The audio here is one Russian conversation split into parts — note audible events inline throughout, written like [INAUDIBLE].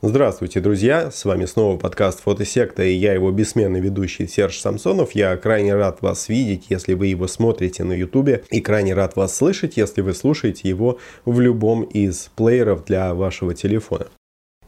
Здравствуйте, друзья! С вами снова подкаст Фотосекта и я его бессменный ведущий Серж Самсонов. Я крайне рад вас видеть, если вы его смотрите на ютубе и крайне рад вас слышать, если вы слушаете его в любом из плееров для вашего телефона.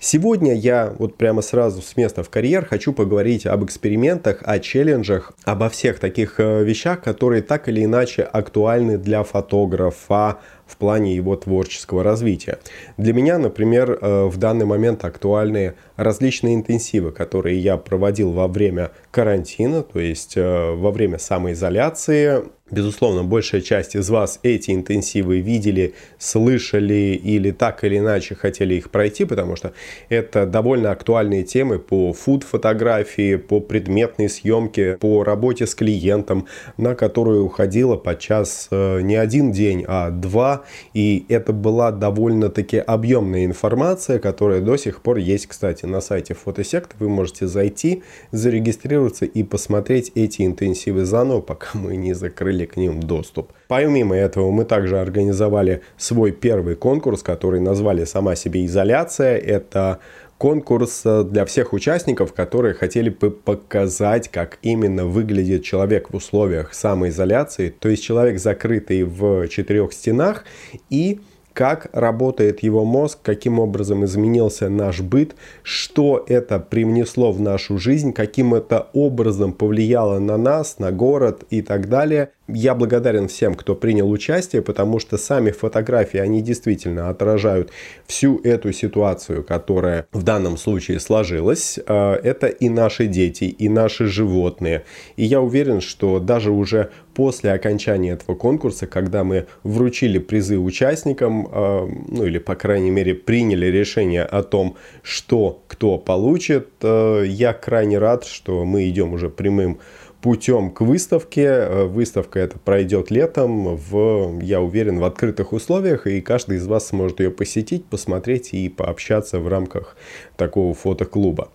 Сегодня я вот прямо сразу с места в карьер хочу поговорить об экспериментах, о челленджах, обо всех таких э, вещах, которые так или иначе актуальны для фотографа, в плане его творческого развития. Для меня, например, э, в данный момент актуальны различные интенсивы, которые я проводил во время карантина, то есть э, во время самоизоляции. Безусловно, большая часть из вас эти интенсивы видели, слышали или так или иначе хотели их пройти, потому что это довольно актуальные темы по фуд-фотографии, по предметной съемке, по работе с клиентом, на которую уходило подчас э, не один день, а два, и это была довольно-таки объемная информация, которая до сих пор есть, кстати, на сайте Фотосект. Вы можете зайти, зарегистрироваться и посмотреть эти интенсивы заново, пока [LAUGHS] мы не закрыли к ним доступ. Помимо этого, мы также организовали свой первый конкурс, который назвали «Сама себе изоляция». Это конкурс для всех участников, которые хотели бы показать, как именно выглядит человек в условиях самоизоляции, то есть человек закрытый в четырех стенах и как работает его мозг, каким образом изменился наш быт, что это привнесло в нашу жизнь, каким это образом повлияло на нас, на город и так далее. Я благодарен всем, кто принял участие, потому что сами фотографии, они действительно отражают всю эту ситуацию, которая в данном случае сложилась. Э, это и наши дети, и наши животные. И я уверен, что даже уже после окончания этого конкурса, когда мы вручили призы участникам, э, ну или, по крайней мере, приняли решение о том, что кто получит, э, я крайне рад, что мы идем уже прямым путем к выставке. Э, выставка это пройдет летом, в, я уверен, в открытых условиях, и каждый из вас сможет ее посетить, посмотреть и пообщаться в рамках такого фотоклуба.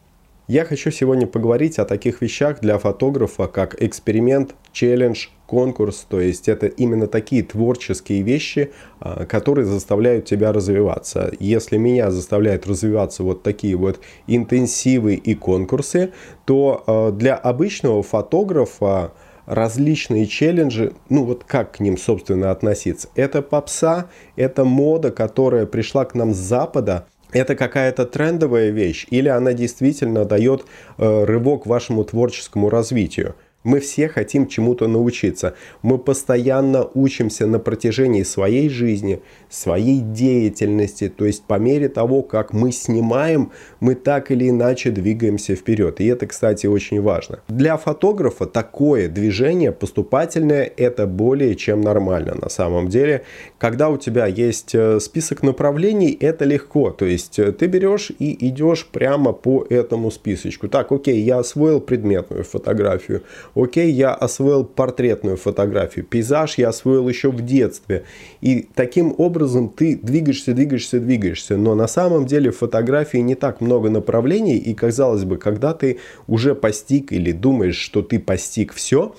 Я хочу сегодня поговорить о таких вещах для фотографа, как эксперимент, челлендж, конкурс. То есть это именно такие творческие вещи, а, которые заставляют тебя развиваться. Если меня заставляют развиваться вот такие вот интенсивы и конкурсы, то а, для обычного фотографа различные челленджи, ну вот как к ним, собственно, относиться? Это попса, это мода, которая пришла к нам с Запада, это какая-то трендовая вещь или она действительно дает э, рывок вашему творческому развитию. Мы все хотим чему-то научиться. Мы постоянно учимся на протяжении своей жизни, своей деятельности. То есть по мере того, как мы снимаем, мы так или иначе двигаемся вперед. И это, кстати, очень важно. Для фотографа такое движение поступательное это более чем нормально на самом деле. Когда у тебя есть э, список направлений, это легко. То есть э, ты берешь и идешь прямо по этому списочку. Так, окей, я освоил предметную фотографию Окей, я освоил портретную фотографию, пейзаж я освоил еще в детстве. И таким образом ты двигаешься, двигаешься, двигаешься. Но на самом деле фотографии не так много направлений. И казалось бы, когда ты уже постиг или думаешь, что ты постиг все,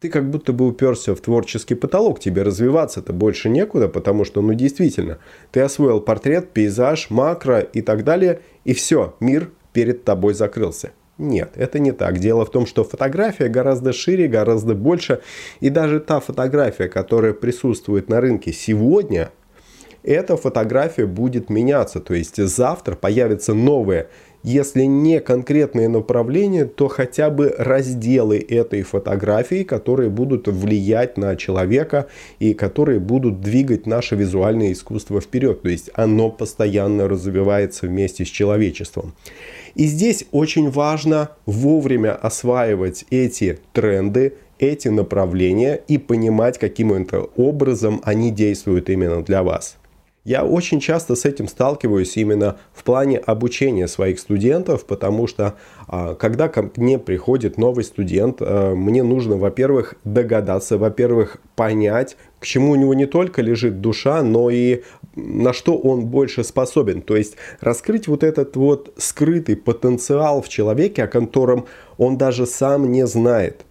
ты как будто бы уперся в творческий потолок, тебе развиваться-то больше некуда, потому что, ну действительно, ты освоил портрет, пейзаж, макро и так далее, и все, мир перед тобой закрылся. Нет, это не так. Дело в том, что фотография гораздо шире, гораздо больше. И даже та фотография, которая присутствует на рынке сегодня, эта фотография будет меняться. То есть завтра появится новая если не конкретные направления, то хотя бы разделы этой фотографии, которые будут влиять на человека и которые будут двигать наше визуальное искусство вперед. То есть оно постоянно развивается вместе с человечеством. И здесь очень важно вовремя осваивать эти тренды, эти направления и понимать, каким это образом они действуют именно для вас. Я очень часто с этим сталкиваюсь именно в плане обучения своих студентов, потому что а, когда ко мне приходит новый студент, а, мне нужно, во-первых, догадаться, во-первых, понять, к чему у него не только лежит душа, но и на что он больше способен. То есть раскрыть вот этот вот скрытый потенциал в человеке, о котором он даже сам не знает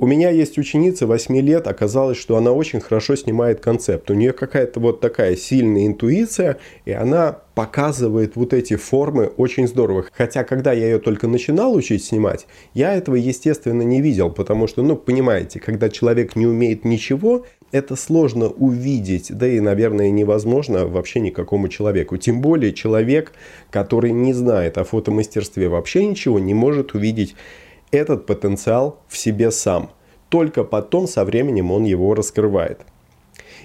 У меня есть ученица 8 лет, оказалось, что она очень хорошо снимает концепт. У нее какая-то вот такая сильная интуиция, и она показывает вот эти формы очень здорово. Хотя, когда я ее только начинал учить снимать, я этого, естественно, не видел, потому что, ну, понимаете, когда человек не умеет ничего, это сложно увидеть, да и, наверное, невозможно вообще никакому человеку. Тем более человек, который не знает о фотомастерстве вообще ничего, не может увидеть этот потенциал в себе сам. Только потом со временем он его раскрывает.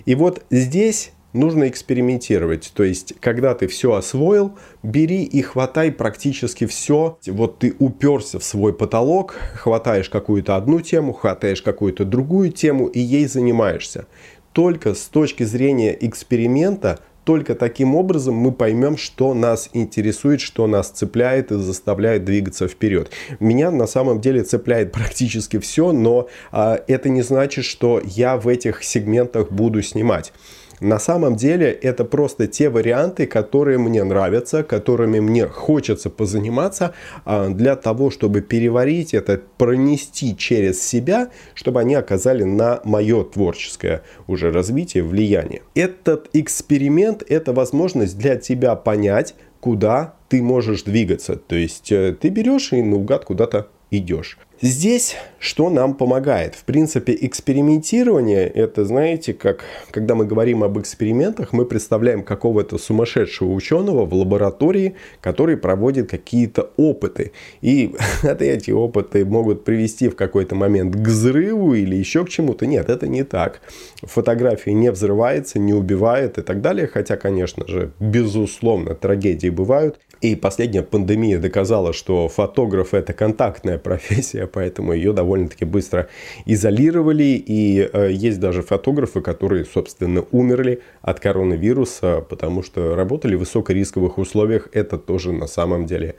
И вот здесь нужно экспериментировать. То есть, когда ты все освоил, бери и хватай практически все. Вот ты уперся в свой потолок, хватаешь какую-то одну тему, хватаешь какую-то другую тему и ей занимаешься. Только с точки зрения эксперимента только таким образом мы поймем, что нас интересует, что нас цепляет и заставляет двигаться вперед. Меня на самом деле цепляет практически все, но а, это не значит, что я в этих сегментах буду снимать. На самом деле это просто те варианты, которые мне нравятся, которыми мне хочется позаниматься а, для того, чтобы переварить это, пронести через себя, чтобы они оказали на мое творческое уже развитие влияние. Этот эксперимент – это возможность для тебя понять, куда ты можешь двигаться. То есть э, ты берешь и наугад куда-то идешь. Здесь что нам помогает? В принципе, экспериментирование, это, знаете, как когда мы говорим об экспериментах, мы представляем какого-то сумасшедшего ученого в лаборатории, который проводит какие-то опыты. И [LAUGHS] эти опыты могут привести в какой-то момент к взрыву или еще к чему-то. Нет, это не так. Фотография не взрывается, не убивает и так далее. Хотя, конечно же, безусловно, трагедии бывают. И последняя пандемия доказала, что фотограф это контактная профессия, поэтому ее довольно-таки быстро изолировали. И э, есть даже фотографы, которые, собственно, умерли от коронавируса, потому что работали в высокорисковых условиях. Это тоже на самом деле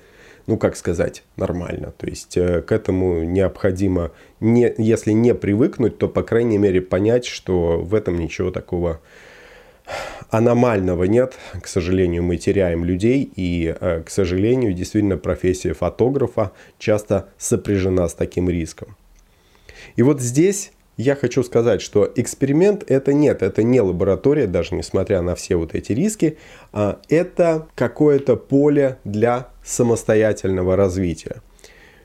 ну, как сказать, нормально. То есть э, к этому необходимо, не, если не привыкнуть, то, по крайней мере, понять, что в этом ничего такого аномального нет. К сожалению, мы теряем людей, и, э, к сожалению, действительно профессия фотографа часто сопряжена с таким риском. И вот здесь я хочу сказать, что эксперимент это нет, это не лаборатория, даже несмотря на все вот эти риски, а это какое-то поле для самостоятельного развития.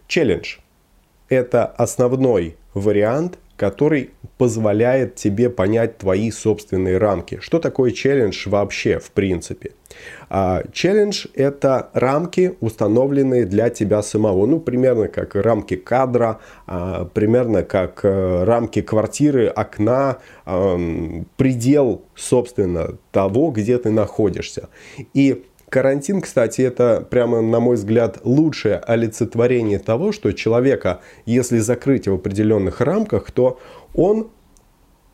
Челлендж – это основной вариант который позволяет тебе понять твои собственные рамки. Что такое челлендж вообще в принципе? А, челлендж – это рамки, установленные для тебя самого. Ну, примерно как рамки кадра, а, примерно как а, рамки квартиры, окна, предел, собственно, того, где ты находишься. И Карантин, кстати, это прямо, на мой взгляд, лучшее олицетворение того, что человека, если закрыть в определенных рамках, то он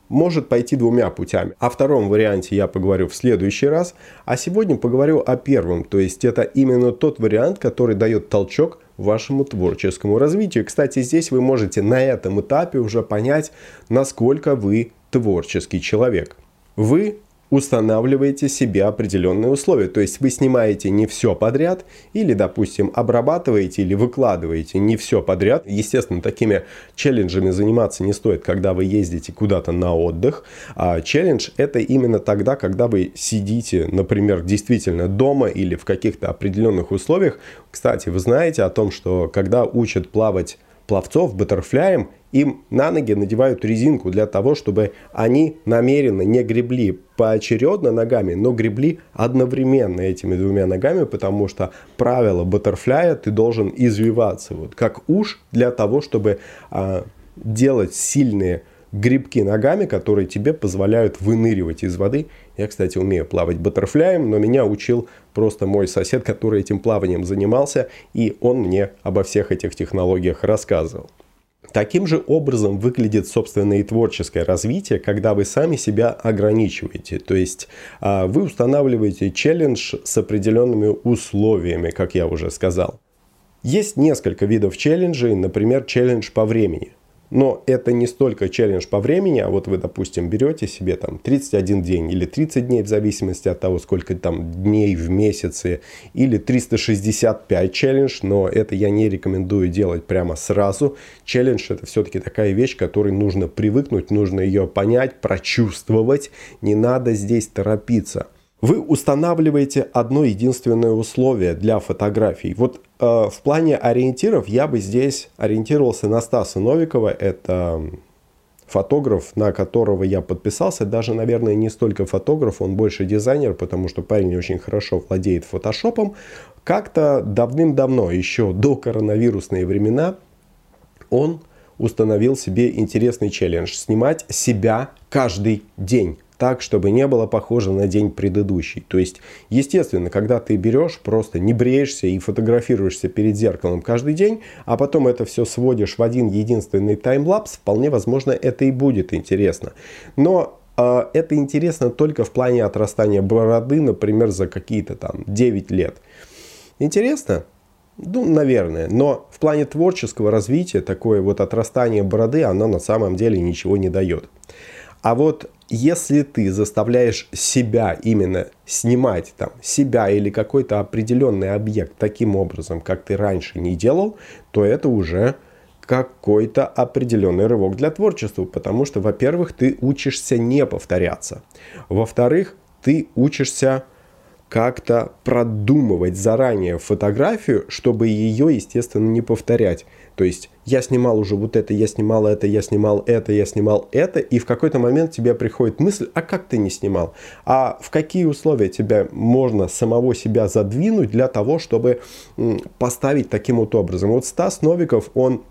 может пойти двумя путями. О втором варианте я поговорю в следующий раз, а сегодня поговорю о первом, то есть это именно тот вариант, который дает толчок вашему творческому развитию. Кстати, здесь вы можете на этом этапе уже понять, насколько вы творческий человек. Вы устанавливаете себе определенные условия. То есть вы снимаете не все подряд или, допустим, обрабатываете или выкладываете не все подряд. Естественно, такими челленджами заниматься не стоит, когда вы ездите куда-то на отдых. А челлендж это именно тогда, когда вы сидите, например, действительно дома или в каких-то определенных условиях. Кстати, вы знаете о том, что когда учат плавать пловцов баттерфляем, им на ноги надевают резинку для того, чтобы они намеренно не гребли поочередно ногами, но гребли одновременно этими двумя ногами, потому что правило баттерфляя ты должен извиваться, вот как уж для того, чтобы а, делать сильные грибки ногами, которые тебе позволяют выныривать из воды. Я, кстати, умею плавать баттерфляем, но меня учил просто мой сосед, который этим плаванием занимался, и он мне обо всех этих технологиях рассказывал. Таким же образом выглядит, собственно, и творческое развитие, когда вы сами себя ограничиваете. То есть а, вы устанавливаете челлендж с определенными условиями, как я уже сказал. Есть несколько видов челленджей, например, челлендж по времени. Но это не столько челлендж по времени, а вот вы, допустим, берете себе там 31 день или 30 дней в зависимости от того, сколько там дней в месяце, или 365 челлендж, но это я не рекомендую делать прямо сразу. Челлендж это все-таки такая вещь, которой нужно привыкнуть, нужно ее понять, прочувствовать, не надо здесь торопиться. Вы устанавливаете одно единственное условие для фотографий. Вот э, в плане ориентиров я бы здесь ориентировался на Стаса Новикова. Это фотограф, на которого я подписался. Даже, наверное, не столько фотограф, он больше дизайнер, потому что парень очень хорошо владеет фотошопом. Как-то давным-давно, еще до коронавирусные времена, он установил себе интересный челлендж. Снимать себя каждый день так, чтобы не было похоже на день предыдущий. То есть, естественно, когда ты берешь, просто не бреешься и фотографируешься перед зеркалом каждый день, а потом это все сводишь в один единственный таймлапс, вполне возможно, это и будет интересно. Но э, это интересно только в плане отрастания бороды, например, за какие-то там 9 лет. Интересно? Ну, наверное. Но в плане творческого развития такое вот отрастание бороды, оно на самом деле ничего не дает. А вот если ты заставляешь себя именно снимать там себя или какой-то определенный объект таким образом, как ты раньше не делал, то это уже какой-то определенный рывок для творчества, потому что, во-первых, ты учишься не повторяться, во-вторых, ты учишься как-то продумывать заранее фотографию, чтобы ее, естественно, не повторять. То есть я снимал уже вот это, я снимал это, я снимал это, я снимал это, и в какой-то момент тебе приходит мысль, а как ты не снимал? А в какие условия тебя можно самого себя задвинуть для того, чтобы поставить таким вот образом? Вот Стас Новиков, он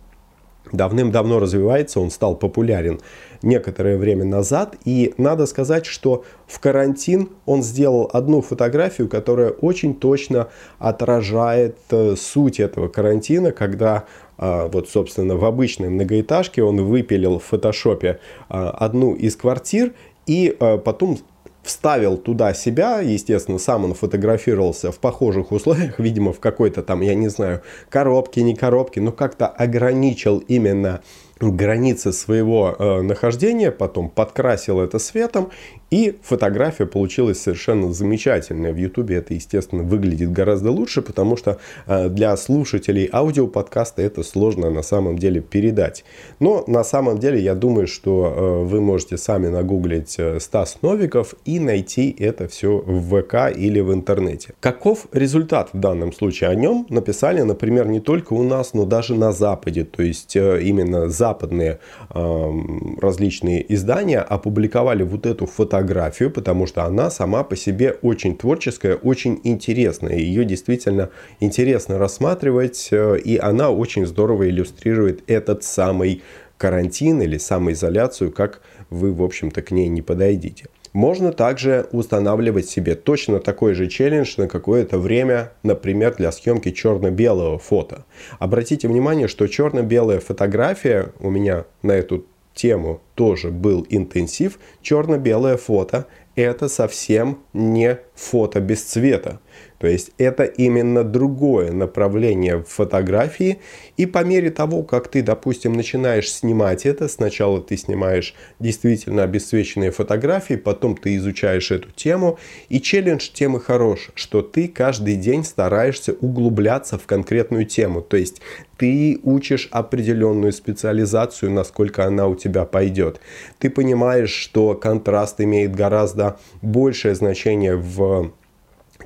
давным-давно развивается, он стал популярен некоторое время назад. И надо сказать, что в карантин он сделал одну фотографию, которая очень точно отражает э, суть этого карантина, когда а, вот, собственно, в обычной многоэтажке он выпилил в фотошопе а, одну из квартир и а, потом вставил туда себя, естественно, сам он фотографировался в похожих условиях, видимо, в какой-то там, я не знаю, коробке, не коробке, но как-то ограничил именно границы своего э, нахождения, потом подкрасил это светом, и фотография получилась совершенно замечательная. В Ютубе это, естественно, выглядит гораздо лучше, потому что э, для слушателей аудиоподкаста это сложно на самом деле передать. Но на самом деле я думаю, что э, вы можете сами нагуглить э, Стас Новиков и найти это все в ВК или в интернете. Каков результат в данном случае? О нем написали, например, не только у нас, но даже на Западе. То есть именно за западные э, различные издания опубликовали вот эту фотографию, потому что она сама по себе очень творческая, очень интересная. Ее действительно интересно рассматривать, э, и она очень здорово иллюстрирует этот самый карантин или самоизоляцию, как вы, в общем-то, к ней не подойдите. Можно также устанавливать себе точно такой же челлендж на какое-то время, например, для съемки черно-белого фото. Обратите внимание, что черно-белая фотография у меня на эту тему тоже был интенсив. Черно-белое фото – это совсем не фото без цвета. То есть это именно другое направление в фотографии. И по мере того, как ты, допустим, начинаешь снимать это, сначала ты снимаешь действительно обесцвеченные фотографии, потом ты изучаешь эту тему. И челлендж темы хорош, что ты каждый день стараешься углубляться в конкретную тему. То есть ты учишь определенную специализацию, насколько она у тебя пойдет. Ты понимаешь, что контраст имеет гораздо большее значение в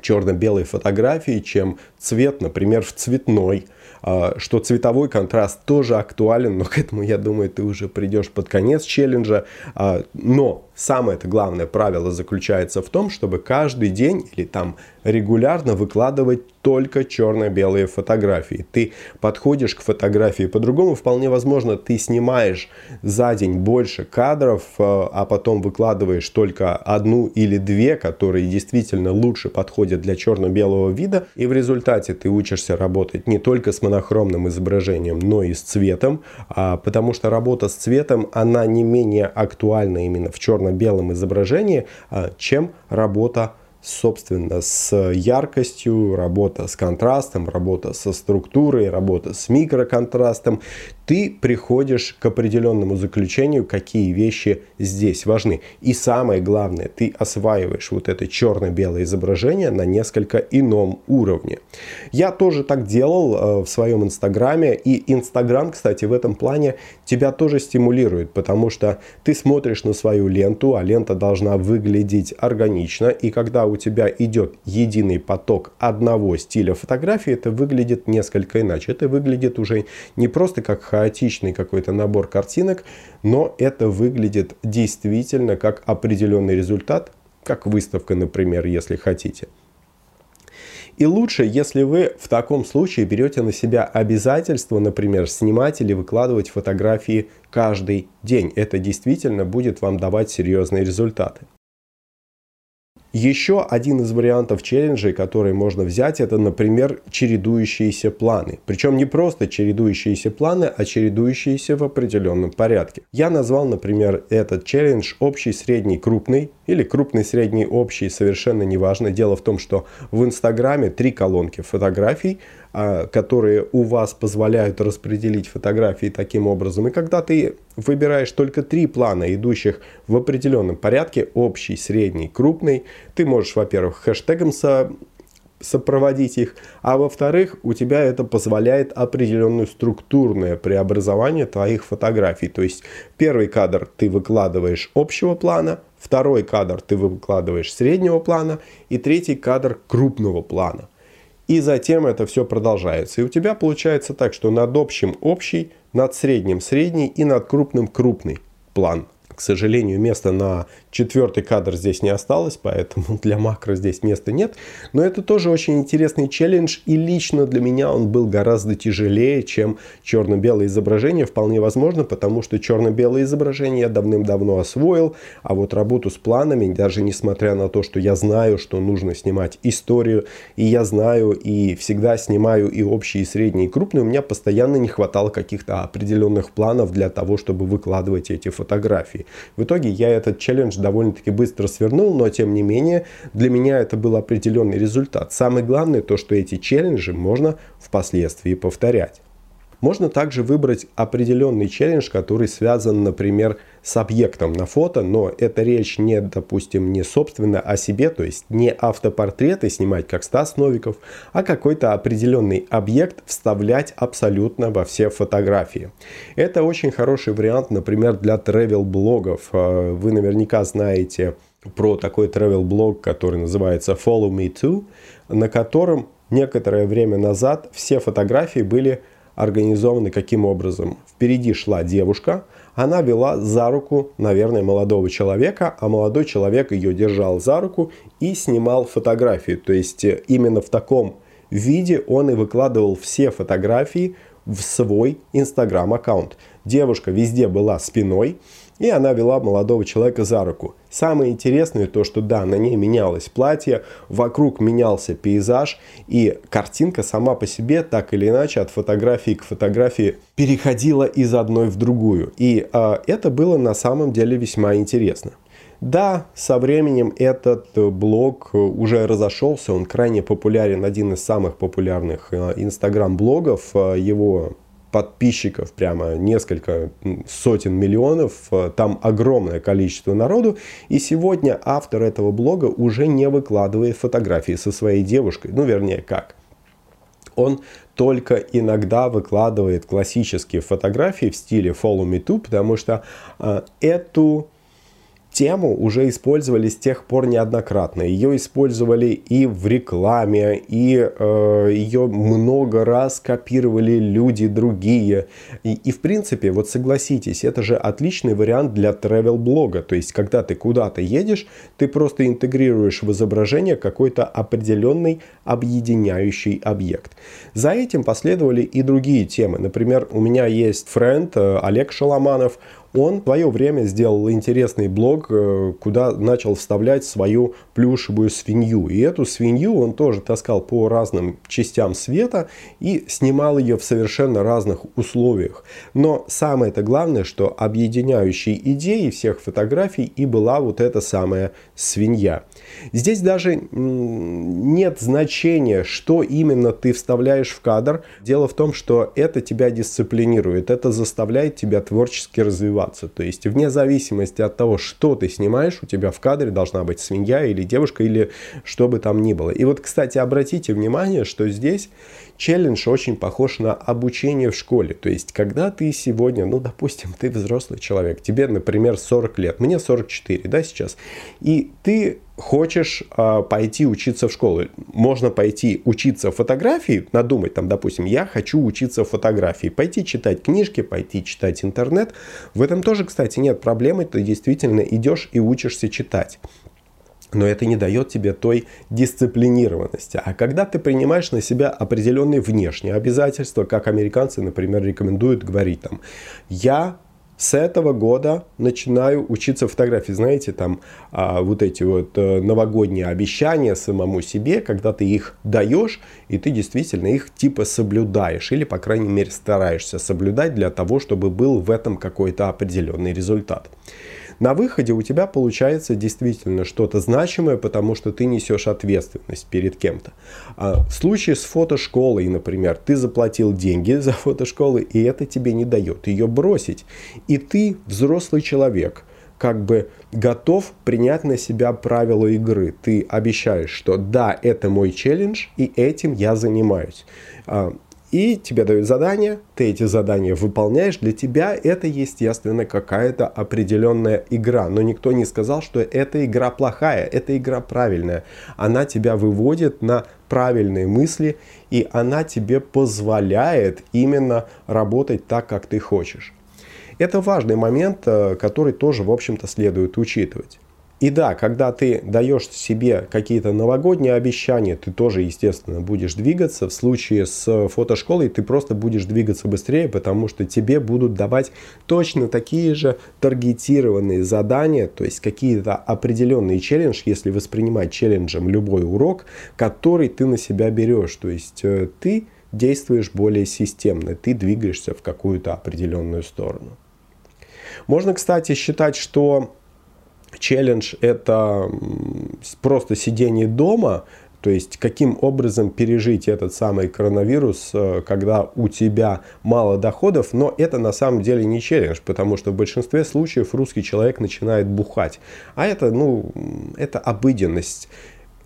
черно-белой фотографии, чем цвет, например, в цветной. А, что цветовой контраст тоже актуален, но к этому, я думаю, ты уже придешь под конец челленджа. А, но самое это главное правило заключается в том, чтобы каждый день или там регулярно выкладывать только черно-белые фотографии. Ты подходишь к фотографии по-другому. Вполне возможно, ты снимаешь за день больше кадров, а, а потом выкладываешь только одну или две, которые действительно лучше подходят для черно-белого вида. И в результате ты учишься работать не только с монохромным изображением, но и с цветом, а, потому что работа с цветом, она не менее актуальна именно в черно-белом изображении, а, чем работа собственно, с яркостью, работа с контрастом, работа со структурой, работа с микроконтрастом, ты приходишь к определенному заключению, какие вещи здесь важны. И самое главное, ты осваиваешь вот это черно-белое изображение на несколько ином уровне. Я тоже так делал э, в своем инстаграме, и инстаграм, кстати, в этом плане тебя тоже стимулирует, потому что ты смотришь на свою ленту, а лента должна выглядеть органично, и когда у тебя идет единый поток одного стиля фотографии, это выглядит несколько иначе. Это выглядит уже не просто как хаотичный какой-то набор картинок, но это выглядит действительно как определенный результат, как выставка, например, если хотите. И лучше, если вы в таком случае берете на себя обязательство, например, снимать или выкладывать фотографии каждый день. Это действительно будет вам давать серьезные результаты. Еще один из вариантов челленджей, который можно взять, это, например, чередующиеся планы. Причем не просто чередующиеся планы, а чередующиеся в определенном порядке. Я назвал, например, этот челлендж общий, средний, крупный или крупный, средний, общий, совершенно неважно. Дело в том, что в Инстаграме три колонки фотографий, а, которые у вас позволяют распределить фотографии таким образом. И когда ты выбираешь только три плана, идущих в определенном порядке, общий, средний, крупный, ты можешь, во-первых, хэштегом со сопроводить их, а во-вторых, у тебя это позволяет определенное структурное преобразование твоих фотографий. То есть первый кадр ты выкладываешь общего плана, второй кадр ты выкладываешь среднего плана и третий кадр крупного плана. И затем это все продолжается. И у тебя получается так, что над общим общий, над средним средний и над крупным крупный план. К сожалению, места на Четвертый кадр здесь не осталось, поэтому [LAUGHS] для макро здесь места нет. Но это тоже очень интересный челлендж, и лично для меня он был гораздо тяжелее, чем черно-белое изображение. Вполне возможно, потому что черно-белое изображение я давным-давно освоил, а вот работу с планами, даже несмотря на то, что я знаю, что нужно снимать историю, и я знаю и всегда снимаю и общие, и средние, и крупные, у меня постоянно не хватало каких-то определенных планов для того, чтобы выкладывать эти фотографии. В итоге я этот челлендж довольно-таки быстро свернул, но тем не менее для меня это был определенный результат. Самое главное то, что эти челленджи можно впоследствии повторять. Можно также выбрать определенный челлендж, который связан, например, с объектом на фото, но это речь не, допустим, не собственно о себе, то есть не автопортреты снимать, как Стас Новиков, а какой-то определенный объект вставлять абсолютно во все фотографии. Это очень хороший вариант, например, для travel-блогов. Э, вы наверняка знаете про такой travel-блог, который называется Follow Me Too, на котором некоторое время назад все фотографии были организованы каким образом? Впереди шла девушка, она вела за руку, наверное, молодого человека, а молодой человек ее держал за руку и снимал фотографии. То есть э, именно в таком виде он и выкладывал все фотографии в свой инстаграм-аккаунт. Девушка везде была спиной, и она вела молодого человека за руку. Самое интересное то, что да, на ней менялось платье, вокруг менялся пейзаж, и картинка сама по себе так или иначе от фотографии к фотографии переходила из одной в другую. И э, это было на самом деле весьма интересно. Да, со временем этот блог уже разошелся, он крайне популярен, один из самых популярных э, инстаграм-блогов, э, его подписчиков, прямо несколько сотен миллионов, э, там огромное количество народу, и сегодня автор этого блога уже не выкладывает фотографии со своей девушкой, ну вернее как, он только иногда выкладывает классические фотографии в стиле Follow Me Too, потому что э, эту тему уже использовали с тех пор неоднократно. Ее использовали и в рекламе, и э, ее много раз копировали люди другие. И, и в принципе, вот согласитесь, это же отличный вариант для travel-блога. То есть, когда ты куда-то едешь, ты просто интегрируешь в изображение какой-то определенный объединяющий объект. За этим последовали и другие темы. Например, у меня есть френд э, Олег Шаламанов, он в свое время сделал интересный блог, э, куда начал вставлять свою плюшевую свинью. И эту свинью он тоже таскал по разным частям света и снимал ее в совершенно разных условиях. Но самое-то главное, что объединяющей идеей всех фотографий и была вот эта самая свинья. Здесь даже нет значения, что именно ты вставляешь в кадр. Дело в том, что это тебя дисциплинирует, это заставляет тебя творчески развиваться. То есть вне зависимости от того, что ты снимаешь, у тебя в кадре должна быть свинья или девушка, или что бы там ни было. И вот, кстати, обратите внимание, что здесь челлендж очень похож на обучение в школе. То есть, когда ты сегодня, ну, допустим, ты взрослый человек, тебе, например, 40 лет, мне 44, да, сейчас, и ты хочешь э, пойти учиться в школу. Можно пойти учиться фотографии, надумать там, допустим, я хочу учиться фотографии, пойти читать книжки, пойти читать интернет. В этом тоже, кстати, нет проблемы, ты действительно идешь и учишься читать но это не дает тебе той дисциплинированности. А когда ты принимаешь на себя определенные внешние обязательства, как американцы, например, рекомендуют говорить там, я с этого года начинаю учиться фотографии. Знаете, там а, вот эти вот а, новогодние обещания самому себе, когда ты их даешь, и ты действительно их типа соблюдаешь, или, по крайней мере, стараешься соблюдать для того, чтобы был в этом какой-то определенный результат. На выходе у тебя получается действительно что-то значимое, потому что ты несешь ответственность перед кем-то. А в случае с фотошколой, например, ты заплатил деньги за фотошколы, и это тебе не дает ее бросить. И ты взрослый человек, как бы готов принять на себя правила игры. Ты обещаешь, что да, это мой челлендж, и этим я занимаюсь. И тебе дают задания, ты эти задания выполняешь, для тебя это, естественно, какая-то определенная игра. Но никто не сказал, что эта игра плохая, эта игра правильная. Она тебя выводит на правильные мысли, и она тебе позволяет именно работать так, как ты хочешь. Это важный момент, э, который тоже, в общем-то, следует учитывать. И да, когда ты даешь себе какие-то новогодние обещания, ты тоже, естественно, будешь двигаться. В случае с фотошколой ты просто будешь двигаться быстрее, потому что тебе будут давать точно такие же таргетированные задания, то есть какие-то определенные челлендж, если воспринимать челленджем любой урок, который ты на себя берешь. То есть э, ты действуешь более системно, ты двигаешься в какую-то определенную сторону. Можно, кстати, считать, что челлендж – это просто сидение дома, то есть каким образом пережить этот самый коронавирус, э, когда у тебя мало доходов, но это на самом деле не челлендж, потому что в большинстве случаев русский человек начинает бухать. А это, ну, это обыденность.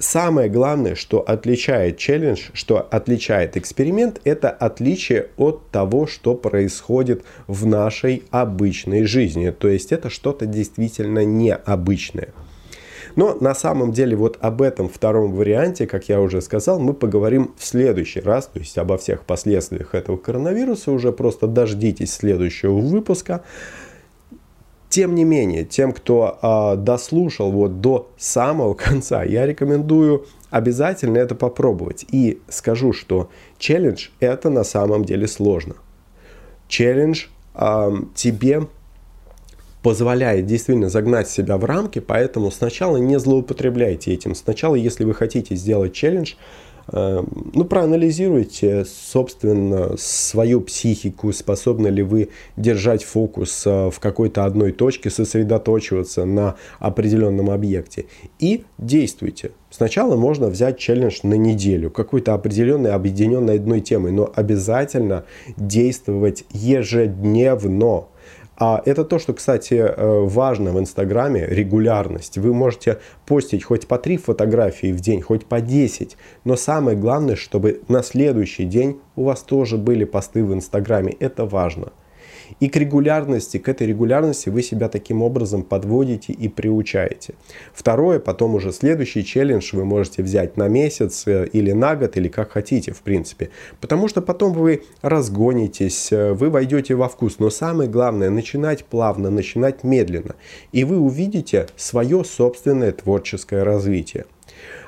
Самое главное, что отличает челлендж, что отличает эксперимент, это отличие от того, что происходит в нашей обычной жизни. То есть это что-то действительно необычное. Но на самом деле вот об этом втором варианте, как я уже сказал, мы поговорим в следующий раз, то есть обо всех последствиях этого коронавируса. Уже просто дождитесь следующего выпуска. Тем не менее, тем, кто э, дослушал вот до самого [LAUGHS] конца, я рекомендую обязательно это попробовать. И скажу, что челлендж это на самом деле сложно. Челлендж э, тебе позволяет действительно загнать себя в рамки, поэтому сначала не злоупотребляйте этим. Сначала, если вы хотите сделать челлендж, ну, проанализируйте, собственно, свою психику, способны ли вы держать фокус э, в какой-то одной точке, сосредоточиваться на определенном объекте и действуйте. Сначала можно взять челлендж на неделю, какой-то определенный, объединенный одной темой, но обязательно действовать ежедневно. А это то, что, кстати, э, важно в Инстаграме, регулярность. Вы можете постить хоть по 3 фотографии в день, хоть по 10, но самое главное, чтобы на следующий день у вас тоже были посты в Инстаграме. Это важно. И к регулярности, к этой регулярности вы себя таким образом подводите и приучаете. Второе, потом уже следующий челлендж вы можете взять на месяц э, или на год, или как хотите, в принципе. Потому что потом вы разгонитесь, э, вы войдете во вкус. Но самое главное, начинать плавно, начинать медленно. И вы увидите свое собственное творческое развитие.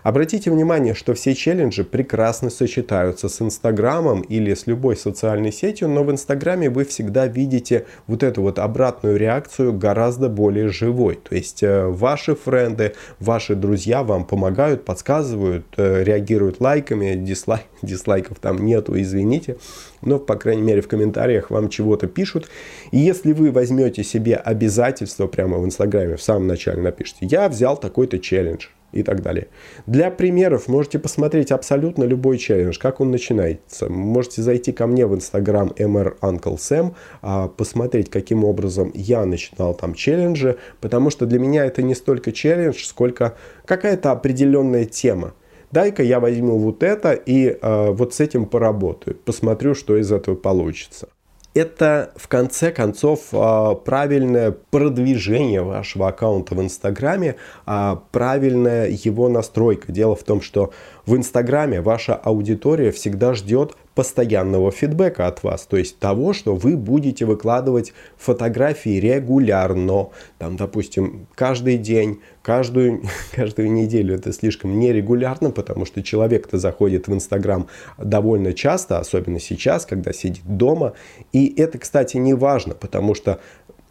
Обратите внимание, что все челленджи прекрасно сочетаются с Инстаграмом или с любой социальной сетью, но в Инстаграме вы всегда видите вот эту вот обратную реакцию гораздо более живой. То есть э, ваши френды, ваши друзья вам помогают, подсказывают, э, реагируют лайками, дизлайк, [LAUGHS] дизлайков там нету, извините, но, по крайней мере, в комментариях вам чего-то пишут. И если вы возьмете себе обязательство прямо в Инстаграме, в самом начале напишите, я взял такой-то челлендж, и так далее. Для примеров можете посмотреть абсолютно любой челлендж, как он начинается. Можете зайти ко мне в Instagram MR Uncle Sam, а, посмотреть, каким образом я начинал там челленджи, потому что для меня это не столько челлендж, сколько какая-то определенная тема. Дай-ка я возьму вот это и э, вот с этим поработаю, посмотрю, что из этого получится это в конце концов а, правильное продвижение вашего аккаунта в Инстаграме, а, правильная его настройка. Дело в том, что в Инстаграме ваша аудитория всегда ждет постоянного фидбэка от вас, то есть того, что вы будете выкладывать фотографии регулярно, там, допустим, каждый день, каждую, [LAUGHS] каждую неделю, это слишком нерегулярно, потому что человек-то заходит в Инстаграм довольно часто, особенно сейчас, когда сидит дома, и это, кстати, не важно, потому что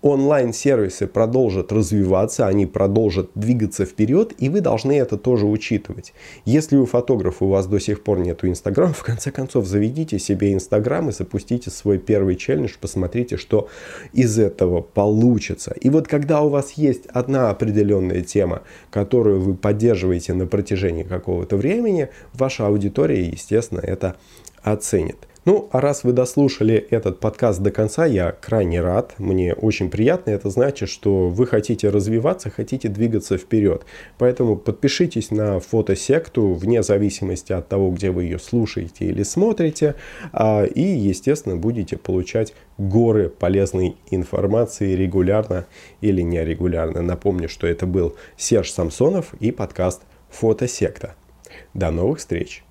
онлайн-сервисы продолжат развиваться, они продолжат двигаться вперед, и вы должны это тоже учитывать. Если у фотографа у вас до сих пор нет Инстаграма, [LAUGHS] в конце концов заведите себе Инстаграм и запустите свой первый челлендж, посмотрите, что из этого получится. И вот когда у вас есть одна определенная тема, которую вы поддерживаете на протяжении какого-то времени, ваша аудитория, естественно, это оценит. Ну, а раз вы дослушали этот подкаст до конца, я крайне рад. Мне очень приятно. Это значит, что вы хотите развиваться, хотите двигаться вперед. Поэтому подпишитесь на фотосекту вне зависимости от того, где вы ее слушаете или смотрите. А, и, естественно, будете получать горы полезной информации регулярно или нерегулярно. Напомню, что это был Серж Самсонов и подкаст «Фотосекта». До новых встреч!